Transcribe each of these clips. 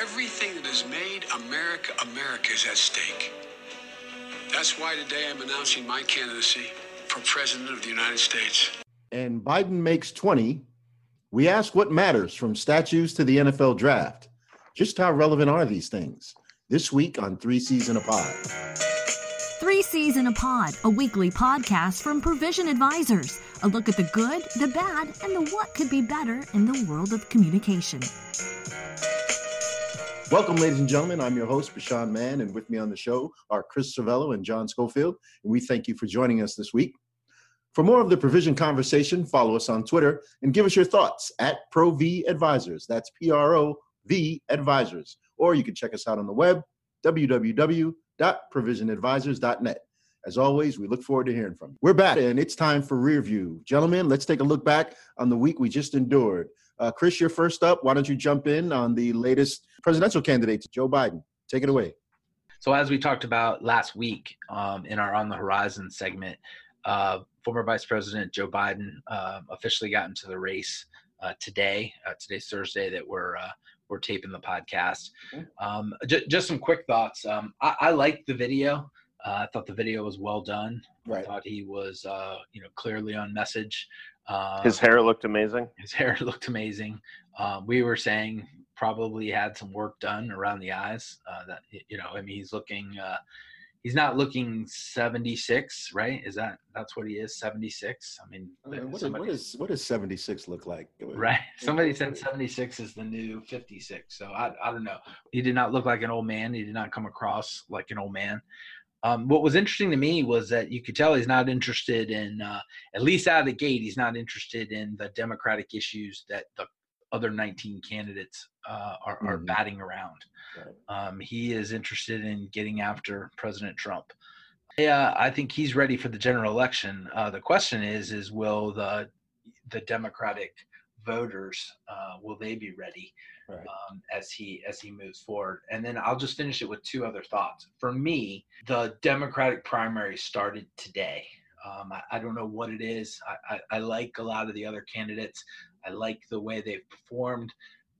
Everything that has made America America is at stake. That's why today I'm announcing my candidacy for President of the United States. And Biden makes 20. We ask what matters from statues to the NFL draft. Just how relevant are these things? This week on Three C's in a Pod. Three C's in a Pod, a weekly podcast from Provision Advisors. A look at the good, the bad, and the what could be better in the world of communication. Welcome, ladies and gentlemen. I'm your host, Bashan Mann, and with me on the show are Chris Cervello and John Schofield. And we thank you for joining us this week. For more of the provision conversation, follow us on Twitter and give us your thoughts at ProV Advisors. That's P R O V Advisors. Or you can check us out on the web, www.provisionadvisors.net. As always, we look forward to hearing from you. We're back, and it's time for rear view. Gentlemen, let's take a look back on the week we just endured. Uh, Chris, you're first up. Why don't you jump in on the latest presidential candidate, Joe Biden? Take it away. So, as we talked about last week um, in our On the Horizon segment, uh, former Vice President Joe Biden uh, officially got into the race uh, today. Uh, today's Thursday that we're uh, we're taping the podcast. Um, j- just some quick thoughts. Um, I, I liked the video. I thought the video was well done. Right. I thought he was, you know, clearly on message. Uh, his hair looked amazing. His hair looked amazing. Um, we were saying probably had some work done around the eyes. Uh, that you know, I mean, he's looking. Uh, he's not looking 76, right? Is that that's what he is? 76. I mean, I mean what, somebody, what is what does 76 look like? Right. Somebody said 76 is the new 56. So I I don't know. He did not look like an old man. He did not come across like an old man. Um, what was interesting to me was that you could tell he's not interested in, uh, at least out of the gate, he's not interested in the democratic issues that the other 19 candidates uh, are, are mm-hmm. batting around. Um, he is interested in getting after President Trump. Yeah, I think he's ready for the general election. Uh, the question is, is will the the Democratic voters uh, will they be ready right. um, as he as he moves forward. And then i'll just finish it with two other thoughts. For me the democratic primary started today. Um, I, I, don't know what it is. I, I, I like a lot of the other candidates. I like the way they've performed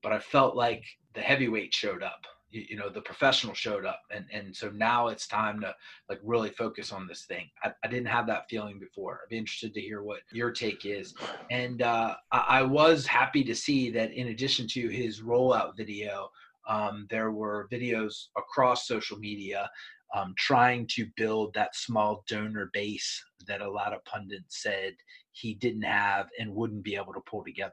but i felt like the heavyweight showed up you, know the professional showed up and and so now it's time to like really focus on this thing. I, I didn't have that feeling before. I'd be interested to hear what your take is. And uh, I, I, was happy to see that in addition to his rollout video um, there were videos across social media um, trying to build that small donor base that a lot of pundits said he didn't have and wouldn't be able to pull together.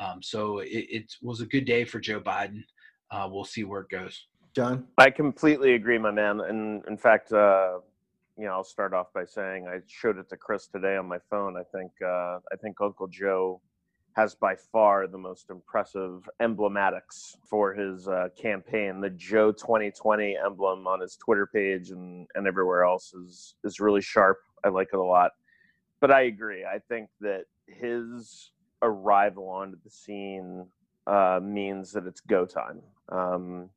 Um, so it, it was a good day for joe biden uh, we'll see where it goes. John, I completely agree, my man. And in fact, uh, you know, I'll start off by saying I showed it to Chris today on my phone. I think uh, I think Uncle Joe has by far the most impressive emblematics for his uh, campaign. The Joe 2020 emblem on his Twitter page and, and everywhere else is is really sharp. I like it a lot. But I agree. I think that his arrival onto the scene uh, means that it's go time. Um,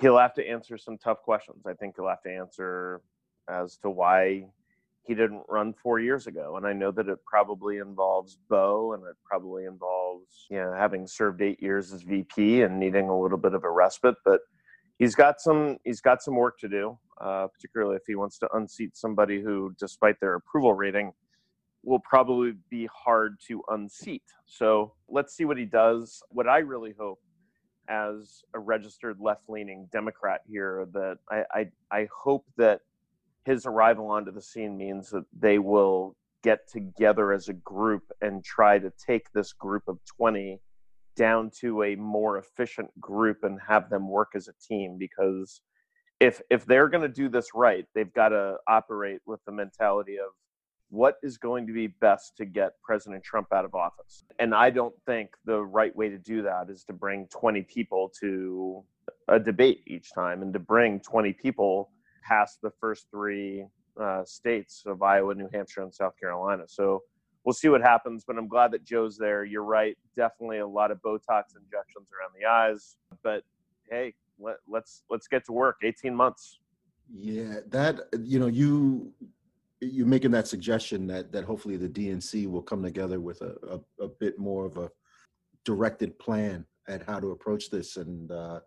he'll have to answer some tough questions. I think he'll have to answer as to why he didn't run four years ago. And I know that it probably involves Bo and it probably involves, you know, having served eight years as VP and needing a little bit of a respite. But he's got some he's got some work to do, uh, particularly if he wants to unseat somebody who, despite their approval rating, will probably be hard to unseat. So let's see what he does. What I really hope as a registered left-leaning Democrat here that I, I, I hope that his arrival onto the scene means that they will get together as a group and try to take this group of 20 down to a more efficient group and have them work as a team because if if they're going to do this right they've got to operate with the mentality of what is going to be best to get President Trump out of office. And I don't think the right way to do that is to bring 20 people to a debate each time and to bring 20 people past the first three uh, states of Iowa, New Hampshire, and South Carolina. So we'll see what happens, but I'm glad that Joe's there. You're right. Definitely a lot of Botox injections around the eyes, but hey, let, let's let's get to work. 18 months. Yeah, that you know, you you're making that suggestion that that hopefully the DNC will come together with a, a, a bit more of a directed plan at how to approach this. And uh,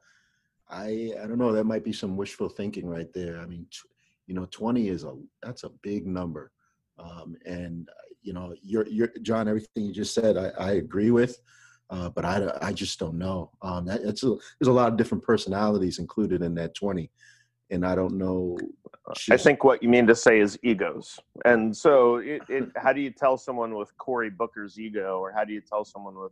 I I don't know. That might be some wishful thinking right there. I mean, you know, 20 is a that's a big number, um, and you know, you're you're John. Everything you just said, I, I agree with. Uh, but I, I just don't know. Um, that, a, there's a lot of different personalities included in that 20, and I don't know. Just... I think what you mean to say is egos, and so it, it, how do you tell someone with Cory Booker's ego, or how do you tell someone with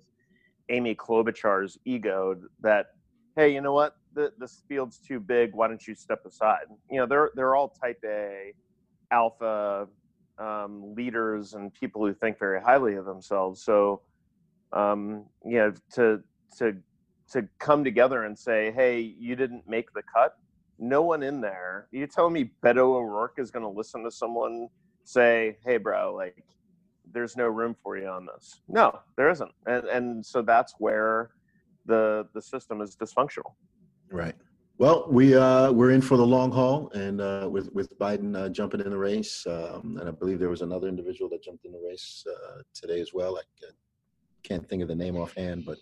Amy Klobuchar's ego that, hey, you know what, the, this field's too big. Why don't you step aside? You know, they're they're all Type A, alpha um, leaders and people who think very highly of themselves. So, um, you know, to to to come together and say, hey, you didn't make the cut. No one in there. You telling me Beto O'Rourke is going to listen to someone say, hey, bro, like there's no room for you on this. No, there isn't, and and so that's where the the system is dysfunctional. Right. Well, we uh, we're in for the long haul, and uh, with with Biden uh, jumping in the race, um, and I believe there was another individual that jumped in the race uh, today as well. I can't think of the name offhand, but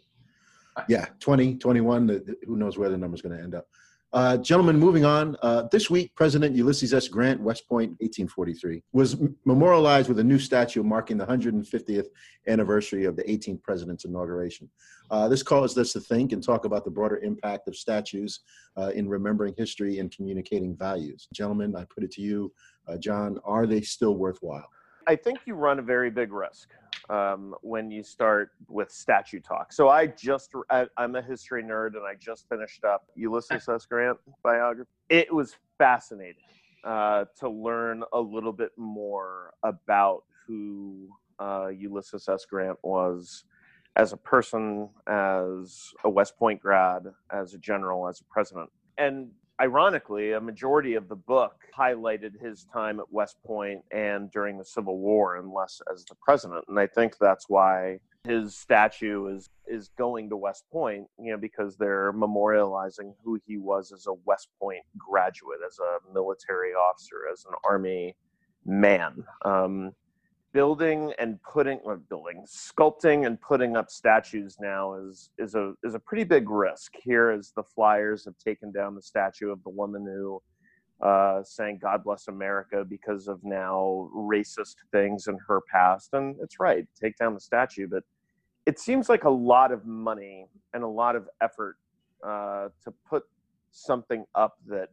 yeah, 20, 21, the who knows where the number's going to end up. Uh, gentlemen, moving on. Uh, this week, President Ulysses S. Grant, West Point, 1843, was memorialized with a new statue marking the 150th anniversary of the 18th president's inauguration. Uh, this caused us to think and talk about the broader impact of statues uh, in remembering history and communicating values. Gentlemen, I put it to you, uh, John, are they still worthwhile? I think you run a very big risk um, when you start with statue talk. So I just, I, am a history nerd and I just finished up Ulysses S. Grant biography. It was fascinating uh, to learn a little bit more about who uh, Ulysses S. Grant was as a person, as a West Point grad, as a general, as a president. And ironically, a majority of the book highlighted his time at West Point and during the Civil War, and less as the president. And I think that's why his statue is is going to West Point, you know, because they're memorializing who he was as a West Point graduate, as a military officer, as an army man. Um, building and putting or building sculpting and putting up statues now is is a is a pretty big risk. Here as the flyers have taken down the statue of the woman who uh, saying god bless america because of now racist things in her past and it's right take down the statue but it seems like a lot of money and a lot of effort uh, to put something up that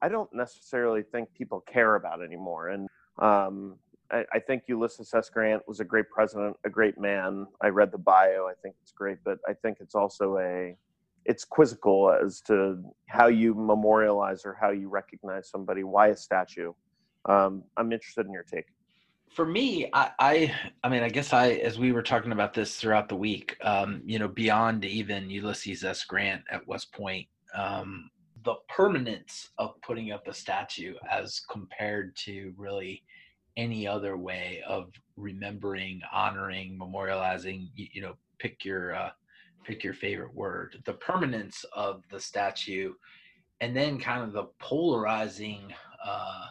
i don't necessarily think people care about anymore and um, I, I, think Ulysses S. Grant was a great president, a great man. I read the bio. I think it's great, but I think it's also a it's quizzical as to how you memorialize or how you recognize somebody. Why a statue? Um, I'm interested in your take. For me, I, I, I, mean, I guess I, as we were talking about this throughout the week, um, you know, beyond even Ulysses S. Grant at West Point, um, the permanence of putting up a statue as compared to really any other way of remembering, honoring, memorializing. You, you know, pick your uh, pick your favorite word. The permanence of the statue, and then kind of the polarizing uh,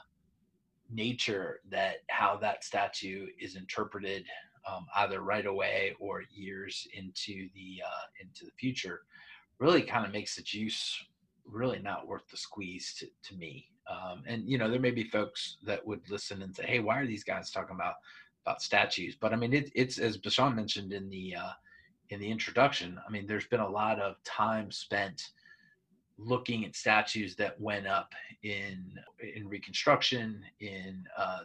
nature that how that statue is interpreted, um, either right away or years into the uh, into the future, really kind of makes the juice really not worth the squeeze to, to me. Um, and you know, there may be folks that would listen and say, "Hey, why are these guys talking about about statues?" But I mean, it, it's as Bashan mentioned in the uh, in the introduction. I mean, there's been a lot of time spent looking at statues that went up in in Reconstruction, in uh,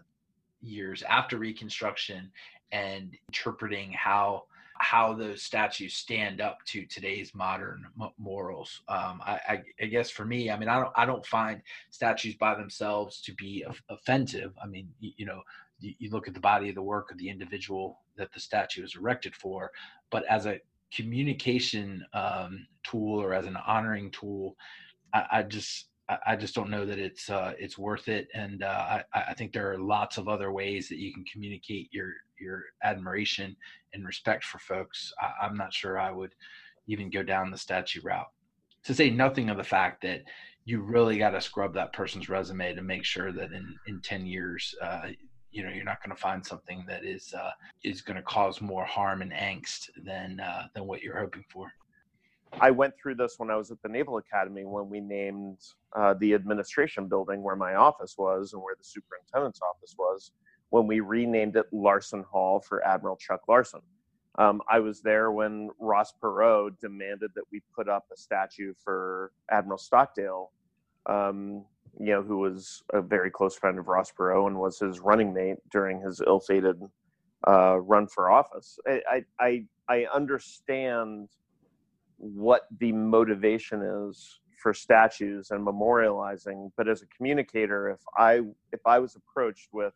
years after Reconstruction, and interpreting how how those statues stand up to today's modern morals. Um, I, I, I, guess for me, I mean, I don't, I don't find statues by themselves to be offensive. I mean, you, you know, you, you, look at the body of the work of the individual that the statue is erected for, but as a communication um, tool or as an honoring tool, I, I just, I just don't know that it's uh, it's worth it, and uh, I, I think there are lots of other ways that you can communicate your your admiration and respect for folks. I, I'm not sure I would even go down the statue route. To say nothing of the fact that you really got to scrub that person's resume to make sure that in in ten years, uh, you know, you're not going to find something that is uh, is going to cause more harm and angst than uh, than what you're hoping for. I went through this when I was at the Naval Academy when we named uh, the administration building where my office was and where the superintendent's office was when we renamed it Larson Hall for Admiral Chuck Larson. Um, I was there when Ross Perot demanded that we put up a statue for Admiral Stockdale, um, you know, who was a very close friend of Ross Perot and was his running mate during his ill-fated uh, run for office. I, I I understand what the motivation is for statues and memorializing, but as a communicator, if I if I was approached with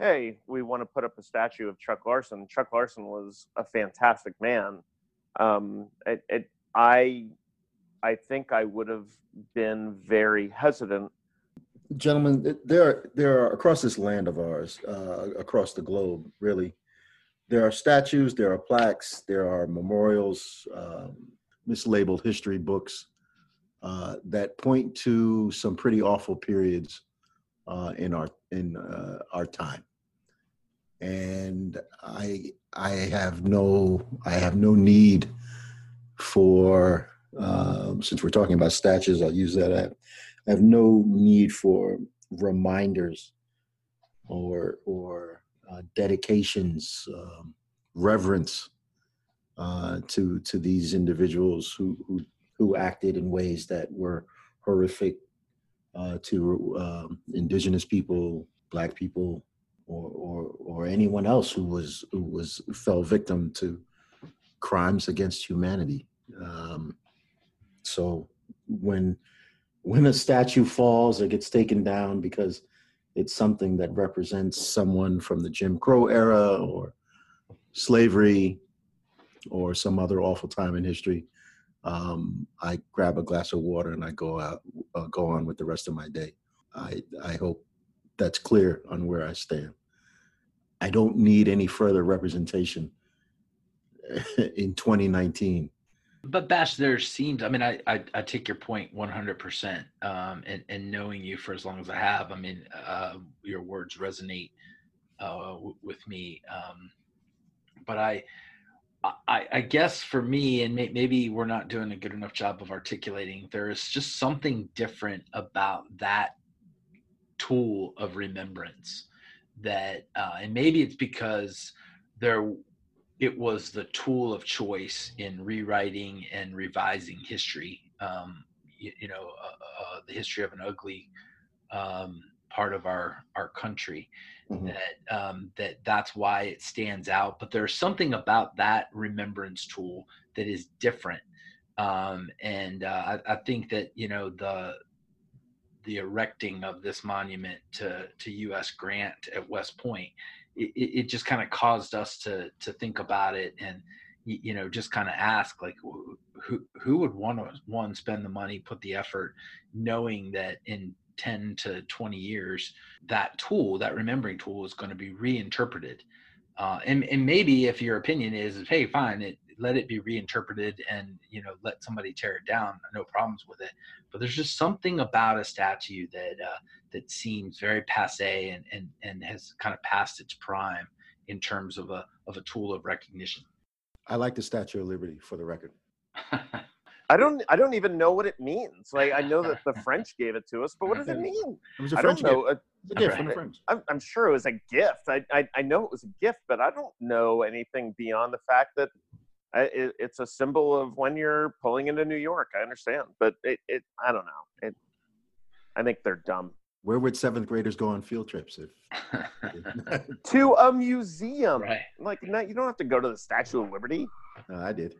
hey, we want to put up a statue of Chuck Larson. Chuck Larson was a fantastic man. Um, it, it, I, I think I would have been very hesitant. Gentlemen, there are, there are across this land of ours, uh, across the globe, really, there are statues, there are plaques, there are memorials, um, mislabeled history books uh, that point to some pretty awful periods uh, in our in uh, our time and I I have no I have no need for um, since we're talking about statues. I'll use that. I I have no need for reminders or or uh, dedications, um, reverence uh, to to these individuals who who who acted in ways that were horrific uh, to um, indigenous people, black people, or, or, or anyone else who was who was fell victim to crimes against humanity. Um, so when when a statue falls or gets taken down because it's something that represents someone from the Jim Crow era or slavery or some other awful time in history, um, I grab a glass of water and I go out, uh, go on with the rest of my day. I I hope that's clear on where I stand. I don't need any further representation in 2019. But Bash, there seems. I mean, I I, I take your point 100. Um, percent And and knowing you for as long as I have, I mean, uh, your words resonate uh, w- with me. Um, but I, I, I guess for me, and may, maybe we're not doing a good enough job of articulating. There is just something different about that tool of remembrance that uh, and maybe it's because there it was the tool of choice in rewriting and revising history um, you, you, know uh, uh, the history of an ugly um, part of our our country mm-hmm. that um, that that's why it stands out but there's something about that remembrance tool that is different um, and uh, I, I think that you know the the erecting of this monument to to U.S. Grant at West Point, it, it just kind of caused us to to think about it and you know just kind of ask like who who would want to one spend the money, put the effort, knowing that in 10 to 20 years that tool that remembering tool is going to be reinterpreted? Uh, and, and maybe if your opinion is hey fine it, let it be reinterpreted and you know let somebody tear it down no problems with it but there's just something about a statue that uh, that seems very passe and, and and has kind of passed its prime in terms of a of a tool of recognition i like the statue of liberty for the record I don't. I don't even know what it means. Like I know that the French gave it to us, but what does it mean? It was a I French don't know. Gift. A, a gift from the French. I'm, I'm, sure it was a gift. I, I I know it was a gift, but I don't know anything beyond the fact that it, it's a symbol of when you're pulling into New York. I understand, but it, it I don't know. It, I think they're dumb. Where would seventh graders go on field trips if? to a museum, right? Like, no, you don't have to go to the Statue of Liberty. Uh, I did.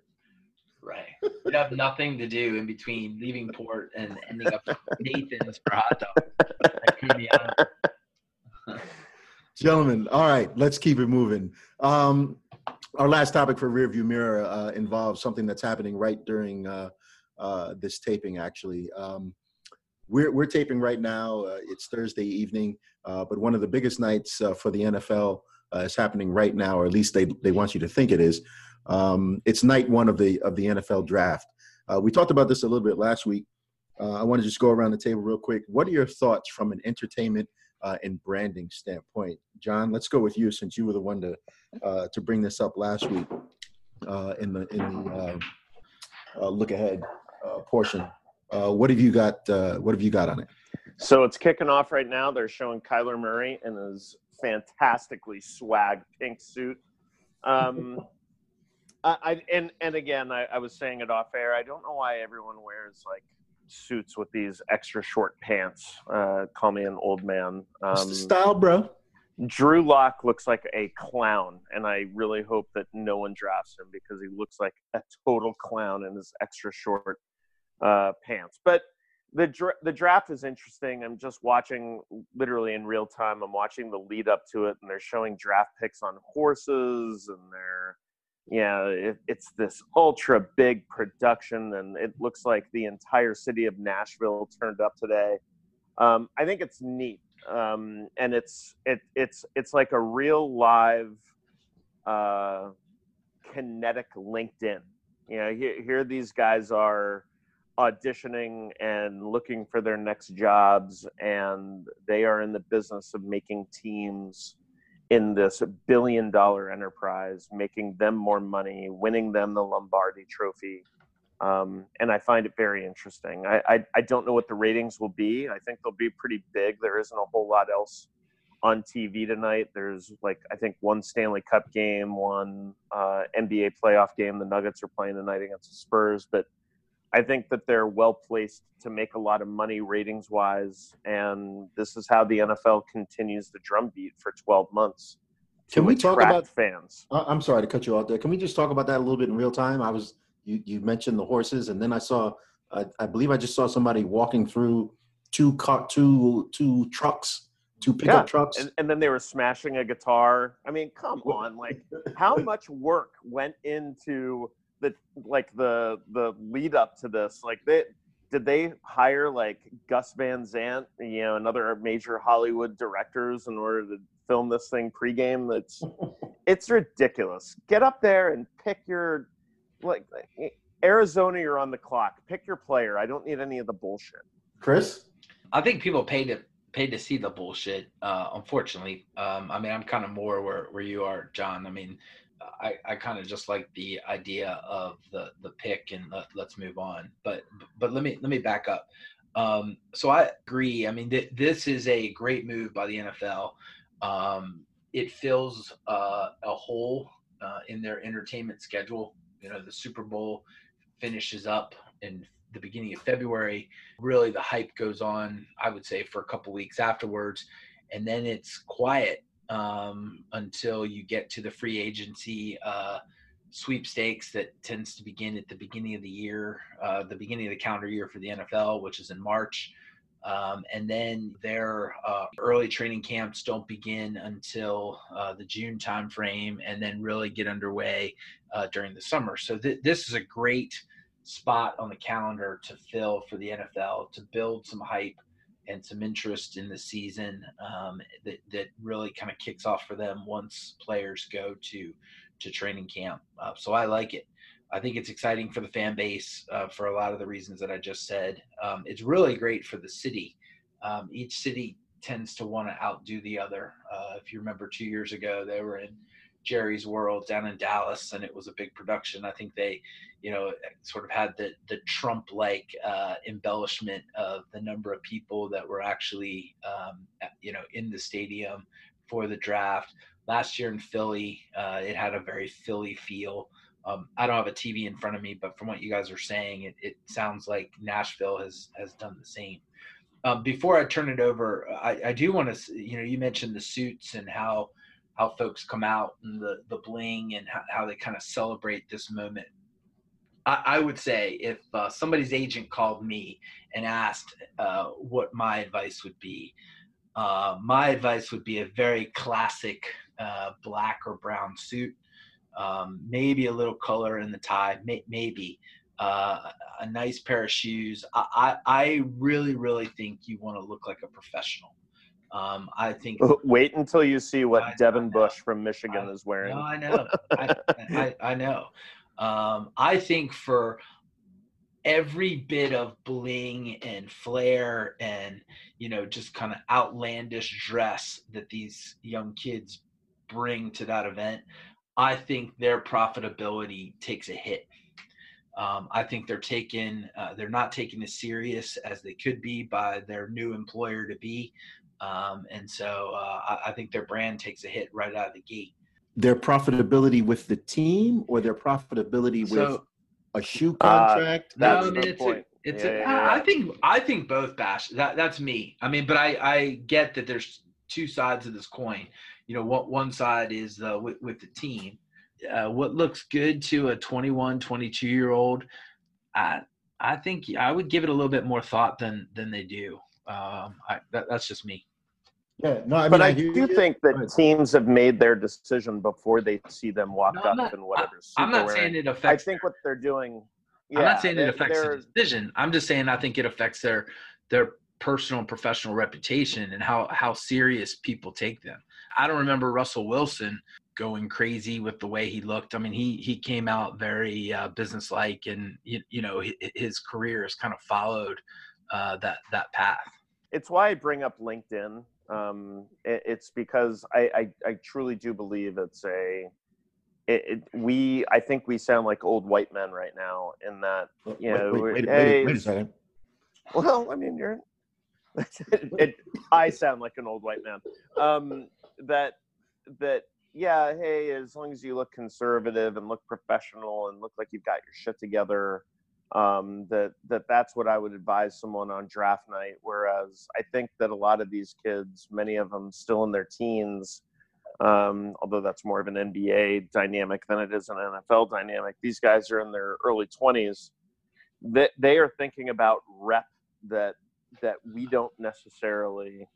Right. You have nothing to do in between leaving port and ending up at Nathan's for hot dogs. Gentlemen, all right, let's keep it moving. Um, our last topic for rearview mirror uh, involves something that's happening right during uh, uh, this taping. Actually, um, we're we're taping right now. Uh, it's Thursday evening, uh, but one of the biggest nights uh, for the NFL is happening right now, or at least they they want you to think it is. Um, it's night one of the of the NFL draft. we talked about this a little bit last week. I want to just go around the table real quick. What are your thoughts from an entertainment uh, and branding standpoint. John, let's go with you since you were the one to uh, to bring this up last week uh, in the in the uh, uh, look ahead uh, portion. Uh, what have you got? Uh, what have you got on it? So it's kicking off right now. They're showing Kyler Murray in his fantastically swag pink suit. Um, I, I and and again, I, I was saying it off air. I don't know why everyone wears like suits with these extra short pants. Uh, call me an old man. Um, the style, bro. Drew Lock looks like a clown, and I really hope that no one drafts him because he looks like a total clown in his extra short uh, pants. But the dra- the draft is interesting. I'm just watching literally in real time. I'm watching the lead up to it, and they're showing draft picks on horses, and they're yeah, it, it's this ultra big production, and it looks like the entire city of Nashville turned up today. Um, I think it's neat, um, and it's it it's it's like a real live, uh, kinetic LinkedIn. You know, here here these guys are auditioning and looking for their next jobs, and they are in the business of making teams in this billion dollar enterprise, making them more money, winning them the Lombardi trophy. Um, and I find it very interesting. I, I, I don't know what the ratings will be. I think they'll be pretty big. There isn't a whole lot else on TV tonight. There's like, I think one Stanley Cup game, one uh, NBA playoff game. The Nuggets are playing tonight against the Spurs. But I think that they're well placed to make a lot of money ratings wise. And this is how the NFL continues the drumbeat for 12 months. Can we talk about- fans? I'm sorry to cut you off there. Can we just talk about that a little bit in real time? I was you, you mentioned the horses, and then I saw, I, I believe I just saw somebody walking through two car, two two trucks, two pickup Yeah, trucks. And, and then they were smashing a guitar. I mean, come on, like how much work went into the like the the lead up to this? Like they did they hire like Gus Van Sant, you know, another major Hollywood directors in order to film this thing pregame? That's it's ridiculous. Get up there and pick your like Arizona, you're on the clock. Pick your player. I don't need any of the bullshit. Chris, I think people paid to paid to see the bullshit. Uh, unfortunately, um, I mean, I'm kind of more where where you are, John. I mean, I, I kind of just like the idea of the the pick and let, let's move on. But but let me let me back up. Um, so I agree. I mean, th- this is a great move by the NFL. Um, it fills uh, a hole uh, in their entertainment schedule. You know, the Super Bowl finishes up in the beginning of February. Really, the hype goes on. I would say for a couple weeks afterwards, and then it's quiet um, until you get to the free agency uh, sweepstakes that tends to begin at the beginning of the year, uh, the beginning of the calendar year for the NFL, which is in March. Um, and then their uh, early training camps don't begin until uh, the June timeframe, and then really get underway uh, during the summer. So th- this is a great spot on the calendar to fill for the NFL to build some hype and some interest in the season um, that, that really kind of kicks off for them once players go to to training camp. Uh, so I like it. I think it's exciting for the fan base uh, for a lot of the reasons that I just said. Um, it's really great for the city. Um, each city tends to want to outdo the other. Uh, if you remember two years ago, they were in Jerry's World down in Dallas, and it was a big production. I think they, you know, sort of had the the Trump-like uh, embellishment of the number of people that were actually, um, you know, in the stadium for the draft. Last year in Philly, uh, it had a very Philly feel. Um, I don't have a TV in front of me, but from what you guys are saying, it, it sounds like Nashville has has done the same. Um, before I turn it over, I, I do want to, you know, you mentioned the suits and how how folks come out and the the bling and how, how they kind of celebrate this moment. I, I would say if uh, somebody's agent called me and asked uh, what my advice would be, uh, my advice would be a very classic uh, black or brown suit, um, maybe a little color in the tie, may, maybe. Uh, a nice pair of shoes. I, I, I really, really think you want to look like a professional. Um, I think Wait until you see what I- I Devin know. Bush from Michigan I- is wearing. No, I know. I, I, I know. Um, I think for every bit of bling and flair and you know just kind of outlandish dress that these young kids bring to that event, I think their profitability takes a hit. Um, I think they're taking uh, they're not taken as serious as they could be by their new employer to be, um, and so uh, I, I, think their brand takes a hit right out of the gate. Their profitability with the team, or their profitability so, with a shoe uh, contract. Uh, no, I mean, it's a, it's yeah, a, yeah, yeah. I think I think both bash. That that's me. I mean, but I I get that there's two sides of this coin. You know, what one side is uh, with with the team uh, what looks good to a 21, 22 year old, I I think I would give it a little bit more thought than than they do. Um, I, that, that's just me. Yeah, no, I mean, but I, I do you. think that teams have made their decision before they see them walk no, up not, in whatever. I, am not saying it affects. I think what they're doing. Yeah, I'm not saying it affects the decision. I'm just saying I think it affects their their personal and professional reputation and how how serious people take them. I don't remember Russell Wilson going crazy with the way he looked. I mean, he he came out very uh, businesslike, and you, you know his, his career has kind of followed uh, that that path. It's why I bring up LinkedIn. Um, it, it's because I, I, I truly do believe it's a it, it, we I think we sound like old white men right now in that you know wait, wait, hey, wait, a second. Well, I mean you're I sound like an old white man. Um, that that yeah, hey, as long as you look conservative and look professional and look like you've got your shit together, um, that that that's what I would advise someone on draft night. Whereas I think that a lot of these kids, many of them still in their teens, um, although that's more of an NBA dynamic than it is an NFL dynamic. These guys are in their early twenties. That they are thinking about rep that that we don't necessarily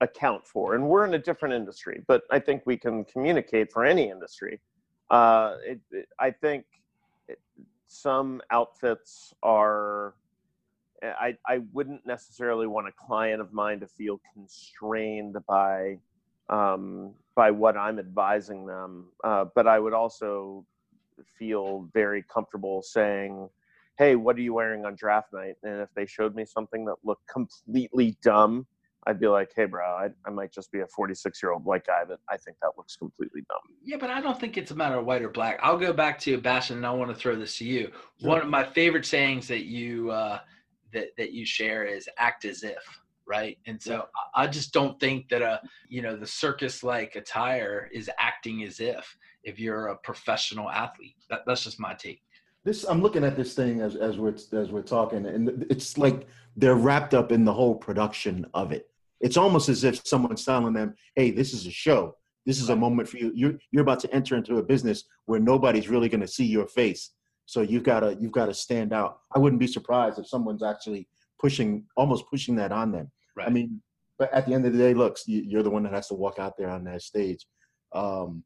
account for. And we're in a different industry, but I think we can communicate for any industry. Uh, it, it, I think it, some outfits are. I, I wouldn't necessarily want a client of mine to feel constrained by um, by what I'm advising them, uh, but I would also feel very comfortable saying, "Hey, what are you wearing on draft night?" And if they showed me something that looked completely dumb I'd be like, hey, bro, I, I might just be a 46 year old white guy that I think that looks completely dumb. Yeah, but I don't think it's a matter of white or black. I'll go back to Bashan, and I want to throw this to you. Sure. One of my favorite sayings that you uh, that that you share is "act as if." Right, and so yeah. I just don't think that a you know the circus like attire is acting as if if you're a professional athlete. That, that's just my take this i'm looking at this thing as, as we're as we're talking and it's like they're wrapped up in the whole production of it it's almost as if someone's telling them, "Hey, this is a show. This is a moment for you. You're you're about to enter into a business where nobody's really going to see your face. So you've got to you've got to stand out. I wouldn't be surprised if someone's actually pushing, almost pushing that on them. Right. I mean, but at the end of the day, looks you're the one that has to walk out there on that stage. Um,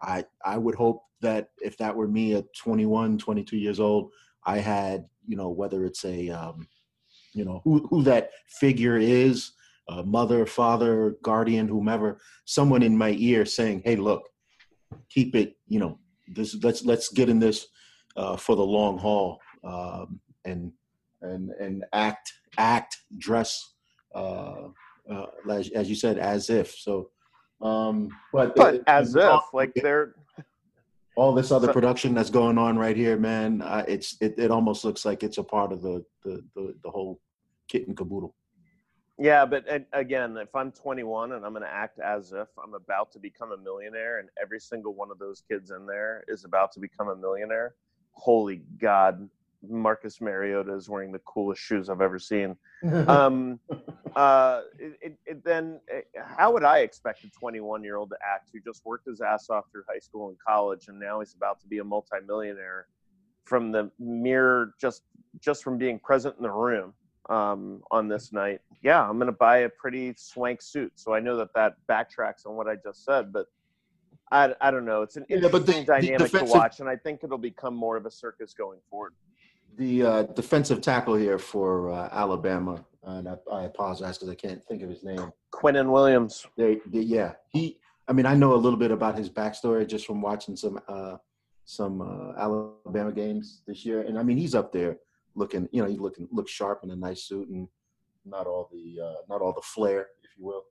I I would hope that if that were me at 21, 22 years old, I had you know whether it's a um, you know who who that figure is a mother, father, guardian, whomever, someone in my ear saying, "Hey, look, keep it. You know, this. Let's let's get in this uh, for the long haul, um, and and and act, act, dress, uh, uh, as, as you said, as if. So, um, but but it, as if, like they're all this other production that's going on right here, man. Uh, it's it, it almost looks like it's a part of the the the, the whole kit and caboodle. Yeah, but again, if I'm 21 and I'm going to act as if I'm about to become a millionaire, and every single one of those kids in there is about to become a millionaire, holy God, Marcus Mariota is wearing the coolest shoes I've ever seen. um, uh, it, it, it, then, eh, how would I expect a 21 year old to act who just worked his ass off through high school and college, and now he's about to be a multimillionaire from the mere just just from being present in the room? Um, on this night. Yeah, I'm going to buy a pretty swank suit. So I know that that backtracks on what I just said, but I, I don't know. It's an interesting yeah, the, dynamic the to watch, and I think it'll become more of a circus going forward. The uh, defensive tackle here for uh, Alabama, and I, I apologize because I can't think of his name. Quinnen Williams. They, they, yeah, he. I mean, I know a little bit about his backstory just from watching some uh, some uh, Alabama games this year, and I mean, he's up there looking, you know, he looking look sharp in a nice suit and not all the uh, not all the flair, if you will.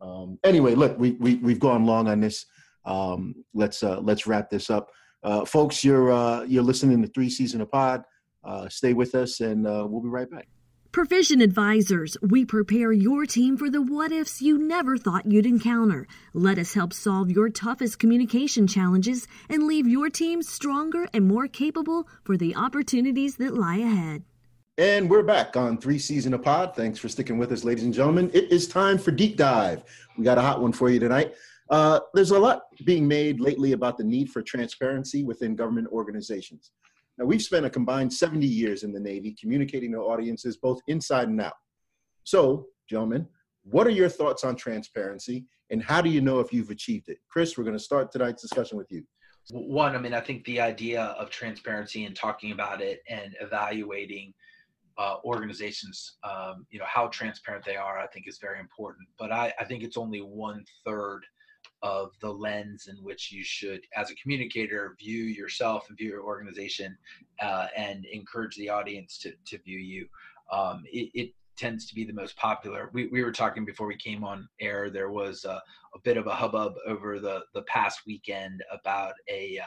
Um, anyway, look, we we we've gone long on this. Um, let's uh, let's wrap this up. Uh, folks, you're uh, you're listening to Three C's in a Pod. Uh, stay with us, and uh, we'll be right back. Provision Advisors, we prepare your team for the what ifs you never thought you'd encounter. Let us help solve your toughest communication challenges and leave your team stronger and more capable for the opportunities that lie ahead. And we're back on Three C's in a Pod. Thanks for sticking with us, ladies and gentlemen. It is time for Deep Dive. We got a hot one for you tonight. Uh, there's a lot being made lately about the need for transparency within government organizations. Now, we've spent a combined 70 years in the Navy communicating to audiences both inside and out. So, gentlemen, what are your thoughts on transparency and how do you know if you've achieved it? Chris, we're going to start tonight's discussion with you. One, I mean, I think the idea of transparency and talking about it and evaluating uh, organizations, um, you know, how transparent they are, I think is very important. But I, I think it's only one third of the lens in which you should, as a communicator, view yourself and view your organization uh, and encourage the audience to, to view you. Um, it, it, tends to be the most popular. We, we were talking before we came on air. There was a, a bit of a hubbub over the, the past weekend about a,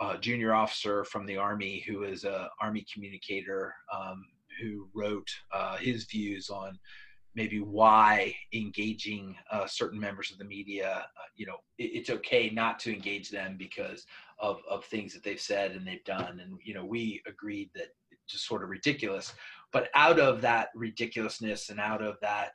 uh, junior officer from the Army who is a Army communicator um, who wrote uh, his views on maybe why engaging uh, certain members of the media, uh, you know, it, it's okay not to engage them because of, of things that they've said and they've done. And, you know, we agreed that it's just sort of ridiculous. But out of that ridiculousness and out of that,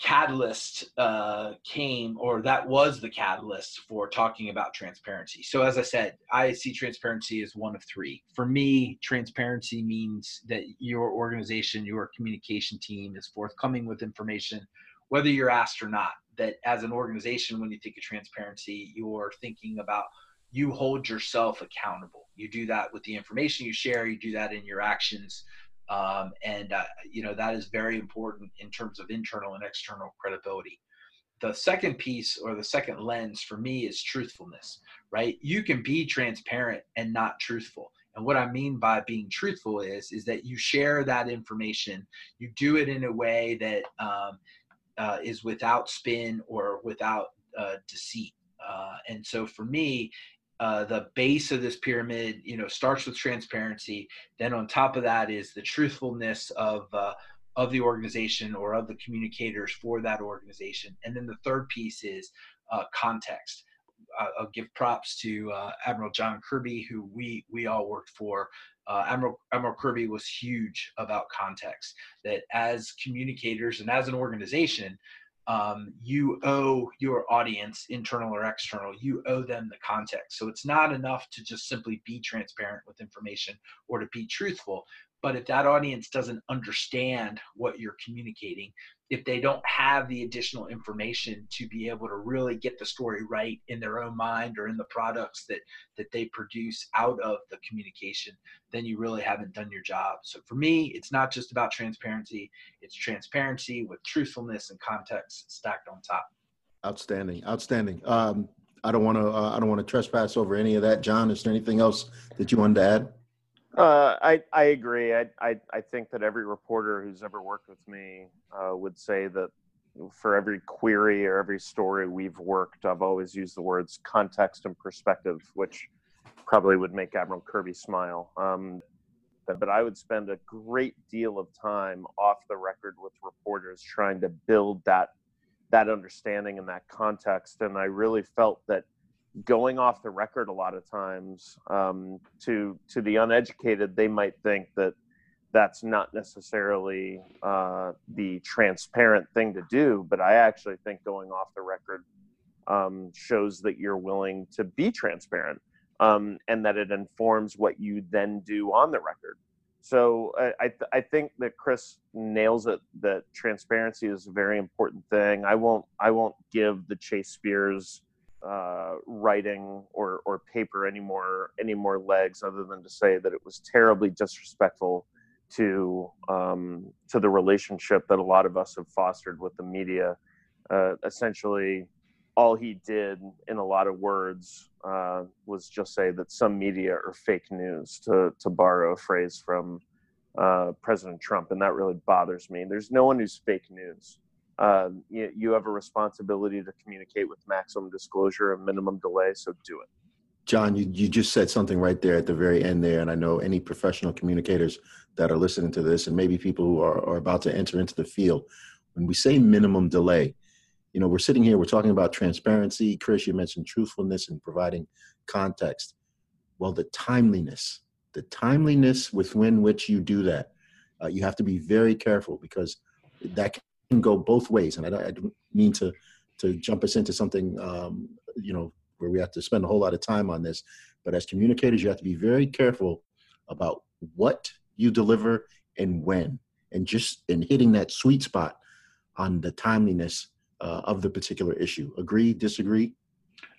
catalyst uh, came, or that was the catalyst for talking about transparency. So, as I said, I see transparency as one of three. For me, transparency means that your organization, your communication team is forthcoming with information, whether you're asked or not. That as an organization, when you think of transparency, you're thinking about you hold yourself accountable. You do that with the information you share, you do that in your actions um, and, uh, you know, that is very important in terms of internal and external credibility. The second piece or the second lens for me is truthfulness, right? You can be transparent and not truthful. And what I mean by being truthful is, is that you share that information, you do it in a way that um, uh, is without spin or without uh, deceit. Uh, and so for me, uh, the base of this pyramid, you know, starts with transparency. Then on top of that is the truthfulness of uh, of the organization or of the communicators for that organization. And then the third piece is uh, context. I'll give props to uh, Admiral John Kirby, who we we all worked for. Uh, Admiral Admiral Kirby was huge about context. That as communicators and as an organization, um, you owe your audience, internal or external, you owe them the context. So it's not enough to just simply be transparent with information or to be truthful. But if that audience doesn't understand what you're communicating, if they don't have the additional information to be able to really get the story right in their own mind or in the products that that they produce out of the communication then you really haven't done your job. So for me it's not just about transparency it's transparency with truthfulness and context stacked on top. Outstanding outstanding. Um, i don't want to uh, i don't want to trespass over any of that. John is there anything else that you wanted to add uh, I I agree. I, I I think that every reporter who's ever worked with me uh, would say that for every query or every story we've worked, I've always used the words context and perspective, which probably would make Admiral Kirby smile. Um, but, I would spend a great deal of time off the record with reporters trying to build that that understanding and that context. And I really felt that going off the record a lot of times um, to to the uneducated they might think that that's not necessarily uh, the transparent thing to do but i actually think going off the record um, shows that you're willing to be transparent um, and that it informs what you then do on the record. So I, th- I think that chris nails it that transparency is a very important thing. I won't i won't give the chase spears uh, writing or, or paper anymore any more legs other than to say that it was terribly disrespectful to um, to the relationship that a lot of us have fostered with the media. Uh, essentially, all he did in a lot of words uh, was just say that some media are fake news, to to borrow a phrase from uh, President Trump, and that really bothers me. There's no one who's fake news um, you, you have a responsibility to communicate with maximum disclosure and minimum delay, so do it. John, you, you just said something right there at the very end there, and I know any professional communicators that are listening to this, and maybe people who are, are about to enter into the field, when we say minimum delay, you know, we're sitting here, we're talking about transparency. Chris, you mentioned truthfulness and providing context. Well, the timeliness, the timeliness within which you do that, uh, you have to be very careful because that can go both ways. And I don't, I don't mean to to jump us into something, um, you know, where we have to spend a whole lot of time on this. But as communicators, you have to be very careful about what you deliver and when, and just in hitting that sweet spot on the timeliness uh, of the particular issue. Agree? Disagree?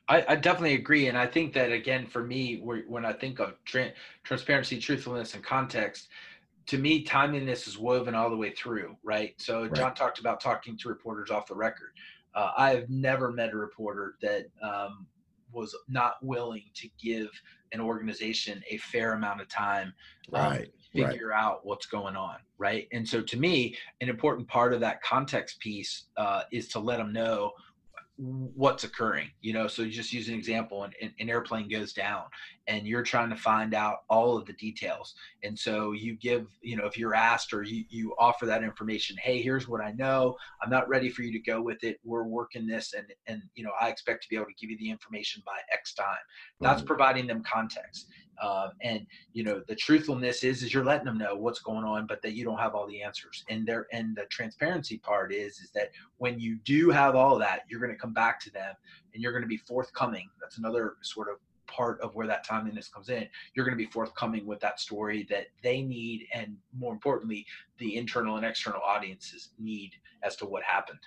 I, I, definitely agree, and I think that again for me, when I think of tra- transparency, truthfulness, and context, to me, timeliness is woven all the way through, right? So right. John talked about talking to reporters off the record. Uh, I have never met a reporter that um, was not willing to give an organization a fair amount of time um, right, figure right. out what's going on right and so to me an important part of that context piece uh, is to let them know what's occurring you know? So just use an example an, an airplane goes down and you're trying to find out all of the details. And so you give you know if you're asked or you, you offer that information hey here's what i know. I'm not ready for you to go with it. We're working this and and you know i expect to be able to give you the information by x time. That's providing them context um, and you know the truthfulness is is you're letting them know what's going on but that you don't have all the answers. And there and the transparency part is is that when you do have all that you're going to come back to them and you're going to be forthcoming. That's another sort of part of where that timeliness comes in. You're going to be forthcoming with that story that they need and more importantly the internal and external audiences need as to what happened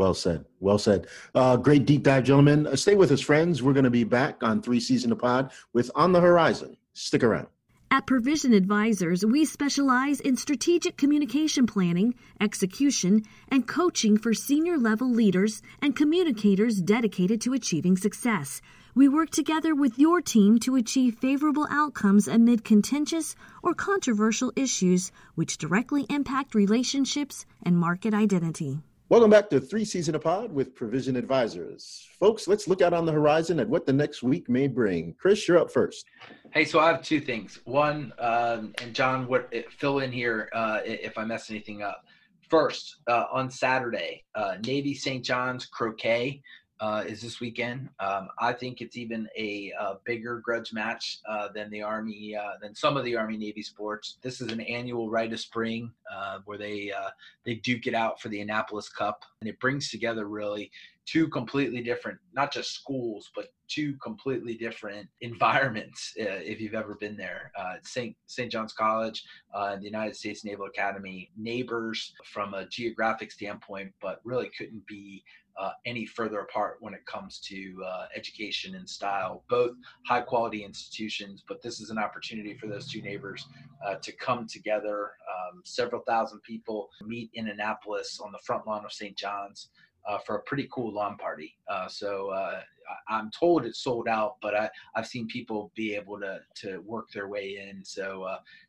well said. Well said. Uh, great deep dive, gentlemen. Uh, stay with us, friends. We're going to be back on Three C's in a Pod with On the Horizon. Stick around. At Provision Advisors, we specialize in strategic communication planning, execution, and coaching for senior level leaders and communicators dedicated to achieving success. We work together with your team to achieve favorable outcomes amid contentious or controversial issues which directly impact relationships and market identity. Welcome back to Three C's in a Pod with Provision Advisors. Folks, let's look out on the horizon at what the next week may bring. Chris, you're up first. Hey, so I have two things. One, um, and John, what fill in here uh, if I mess anything up. First, uh, on Saturday, uh, Navy St. John's croquet uh, is this weekend. Um, I think it's even a, a bigger grudge match uh, than the Army, uh, than some of the Army Navy sports. This is an annual rite of spring uh, where they uh, they duke it out for the Annapolis Cup, and it brings together really two completely different, not just schools, but two completely different environments. Uh, if you've ever been there, St. St. John's College the United States Naval Academy, neighbors from a geographic standpoint, but really couldn't be uh, any further apart when it comes to uh, education and style. Both high quality institutions, but this is an opportunity for those two neighbors uh, to come together. Um, several thousand people meet in Annapolis on the front lawn of St. John's. Uh, for a pretty cool lawn party. Uh, so uh, I'm told it's sold out, but I, I've seen people be able to to work their way in. So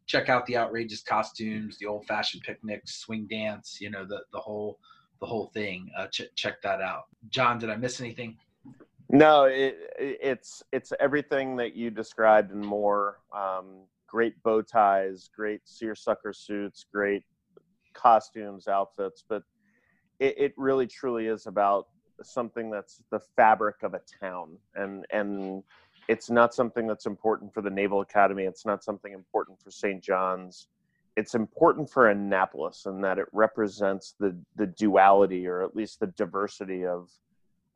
check out the outrageous costumes, the old fashioned picnics, swing dance, you know, the the whole the whole thing. Uh, ch- check that out. John, did I miss anything? No, it, it's it's everything that you described and more. Um, great bow ties, great seersucker suits, great costumes, outfits, but it, it really truly is about something that's the fabric of a town, and and it's not something that's important for the Naval Academy. It's not something important for St. John's it's important for Annapolis in that it represents the the duality or at least the diversity of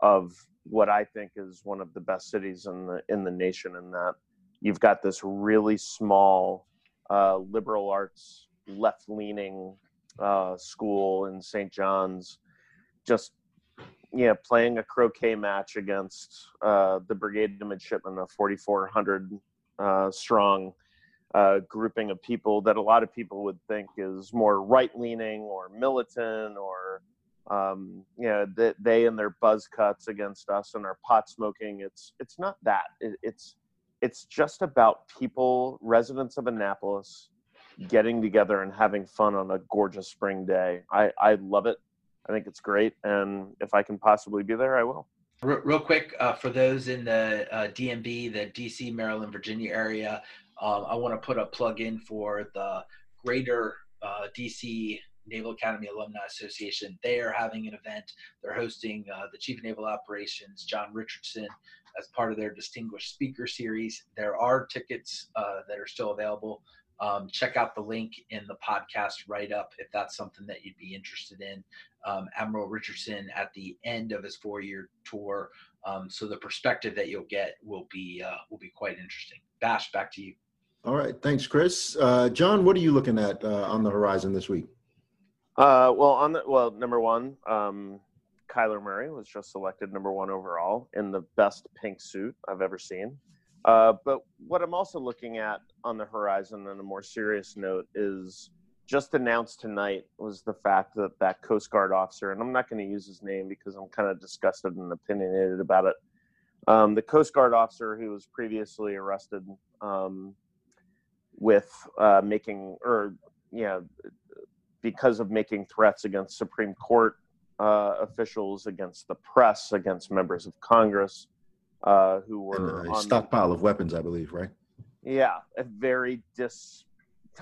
of what I think is one of the best cities in the in the nation in that you've got this really small uh, liberal arts left leaning uh, school in St. John's just yeah playing a croquet match against uh, the brigade of midshipmen of 4400 uh, strong uh, grouping of people that a lot of people would think is more right leaning or militant or um, you know that they and their buzz cuts against us and our pot smoking. It's it's not that. It, it's it's just about people residents of annapolis getting together and having fun on a gorgeous spring day. I i love it. I think it's great. And if i can possibly be there i will. Real quick, uh, for those in the uh, DMV, the DC, Maryland, Virginia area, um, I want to put a plug in for the Greater uh, DC Naval Academy Alumni Association. They are having an event. They're hosting uh, the Chief of Naval Operations, John Richardson, as part of their Distinguished Speaker Series. There are tickets uh, that are still available. Um, check out the link in the podcast write up if that's something that you'd be interested in. Um, Admiral Richardson at the end of his four year tour. Um, so the perspective that you'll get will be uh, will be quite interesting. Bash, back to you. All right, thanks, Chris. Uh, John, what are you looking at uh, on the horizon this week? Uh, well, on the well, number one, um, Kyler Murray was just selected number one overall in the best pink suit I've ever seen. Uh, but what I'm also looking at on the horizon, on a more serious note, is just announced tonight was the fact that that Coast Guard officer, and I'm not going to use his name because I'm kind of disgusted and opinionated about it. Um, the Coast Guard officer who was previously arrested um, with uh, making, or yeah, because of making threats against Supreme Court uh, officials, against the press, against members of Congress uh, who were and a stockpile the, of weapons, I believe, right? Yeah, a very dis,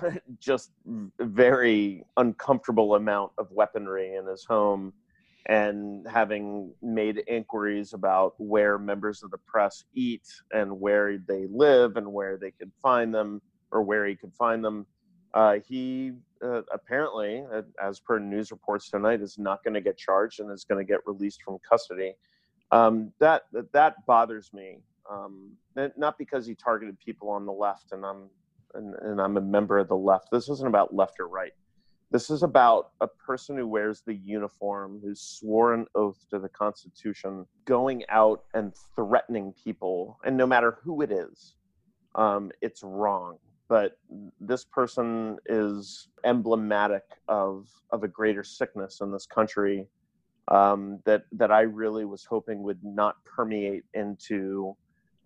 just very uncomfortable amount of weaponry in his home, and having made inquiries about where members of the press eat and where they live and where they could find them or where he could find them. Uh, he uh, apparently, uh, as per news reports tonight, is not going to get charged and is going to get released from custody. Um, that that bothers me. Um, not because he targeted people on the left, and I'm and, and I'm a member of the left. This isn't about left or right. This is about a person who wears the uniform, who swore an oath to the Constitution, going out and threatening people, and no matter who it is, um, it's wrong but this person is emblematic of of a greater sickness in this country um, that that I really was hoping would not permeate into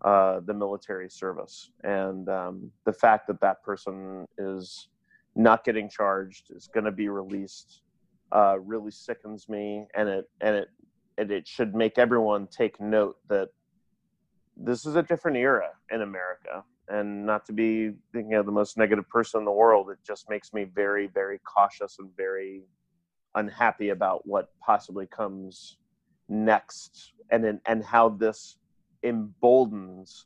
uh, the military service, and um, the fact that that person is not getting charged is going to be released uh, really sickens me, and it and it and it should make everyone take note that this is a different era in America and not to be you know the most negative person in the world it just makes me very very cautious and very unhappy about what possibly comes next and and how this emboldens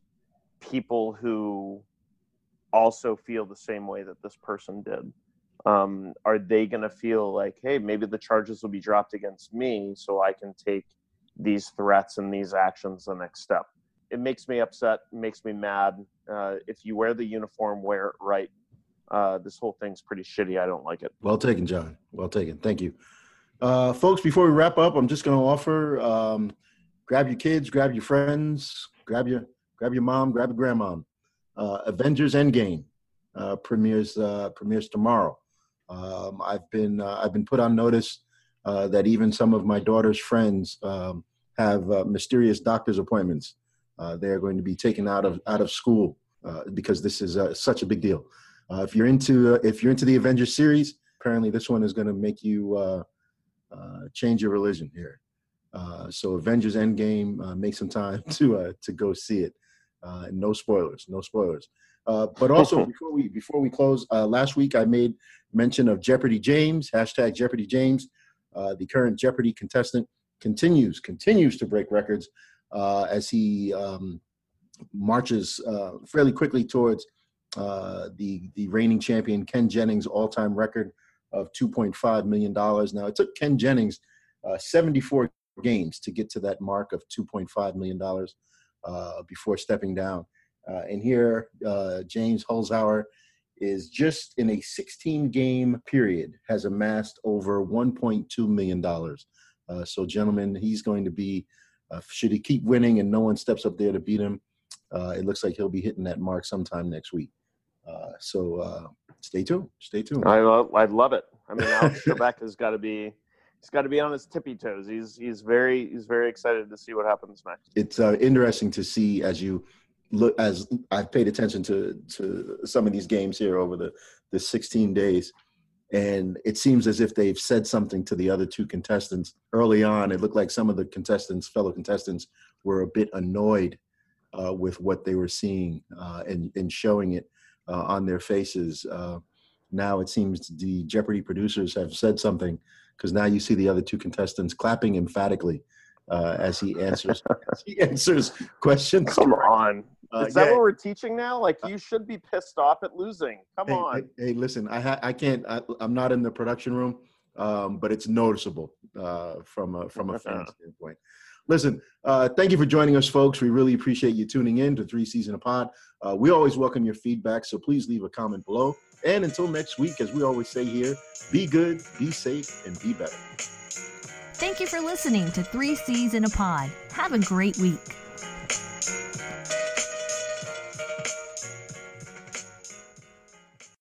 people who also feel the same way that this person did. Um, are they going to feel like hey maybe the charges will be dropped against me so i can take these threats and these actions the next step it makes me upset, makes me mad. Uh, if you wear the uniform, wear it right. Uh, this whole thing's pretty shitty. I don't like it. Well taken, John. Well taken. Thank you. Uh, folks, before we wrap up, I'm just going to offer um, grab your kids, grab your friends, grab your grab your mom, grab your grandma. Uh, Avengers Endgame uh, premieres uh, premieres tomorrow. Um, I've been I've been put on notice that even some of my daughter's friends um, have mysterious doctor's appointments uh, they are going to be taken out of out of school uh, because this is uh, such a big deal. Uh, if you're into uh, if you're into the Avengers series, apparently this one is going to make you uh, change your religion here. so Avengers Endgame, make some time to to go see it. no spoilers, no spoilers. but also before we before we close, last week I made mention of Jeopardy James hashtag Jeopardy James. the current Jeopardy contestant continues continues to break records uh, as he um, marches uh, fairly quickly towards uh, the the reigning champion Ken Jennings' all-time record of 2.5 million dollars. Now it took Ken Jennings uh, 74 games to get to that mark of 2.5 million dollars uh, before stepping down. Uh, and here, James Holzhauer is just in a 16 game period has amassed over 1.2 million dollars. so, gentlemen, he's going to be uh, should he keep winning and no one steps up there to beat him, uh, it looks like he'll be hitting that mark sometime next week. Uh, so uh, stay tuned. Stay tuned. I love, I love it. I mean, Alex Trebek has got to be he's got to be on his tippy toes. He's he's very he's very excited to see what happens next. It's uh, interesting to see as you look as I've paid attention to to some of these games here over the the 16 days. And it seems as if they've said something to the other two contestants early on. It looked like some of the contestants, fellow contestants, were a bit annoyed uh, with what they were seeing uh, and, and showing it uh, on their faces. Uh, now it seems the Jeopardy producers have said something because now you see the other two contestants clapping emphatically uh, as he answers as he answers questions. Come on. Uh, Is that yeah. what we're teaching now? Like you should be pissed off at losing. Come hey, on. Hey, hey, listen, I ha- I can't. I, I'm not in the production room, um, but it's noticeable uh, from a, from a fan standpoint. Listen, uh, thank you for joining us, folks. We really appreciate you tuning in to Three C's in a Pod. Uh, we always welcome your feedback, so please leave a comment below. And until next week, as we always say here, be good, be safe, and be better. Thank you for listening to Three C's in a Pod. Have a great week.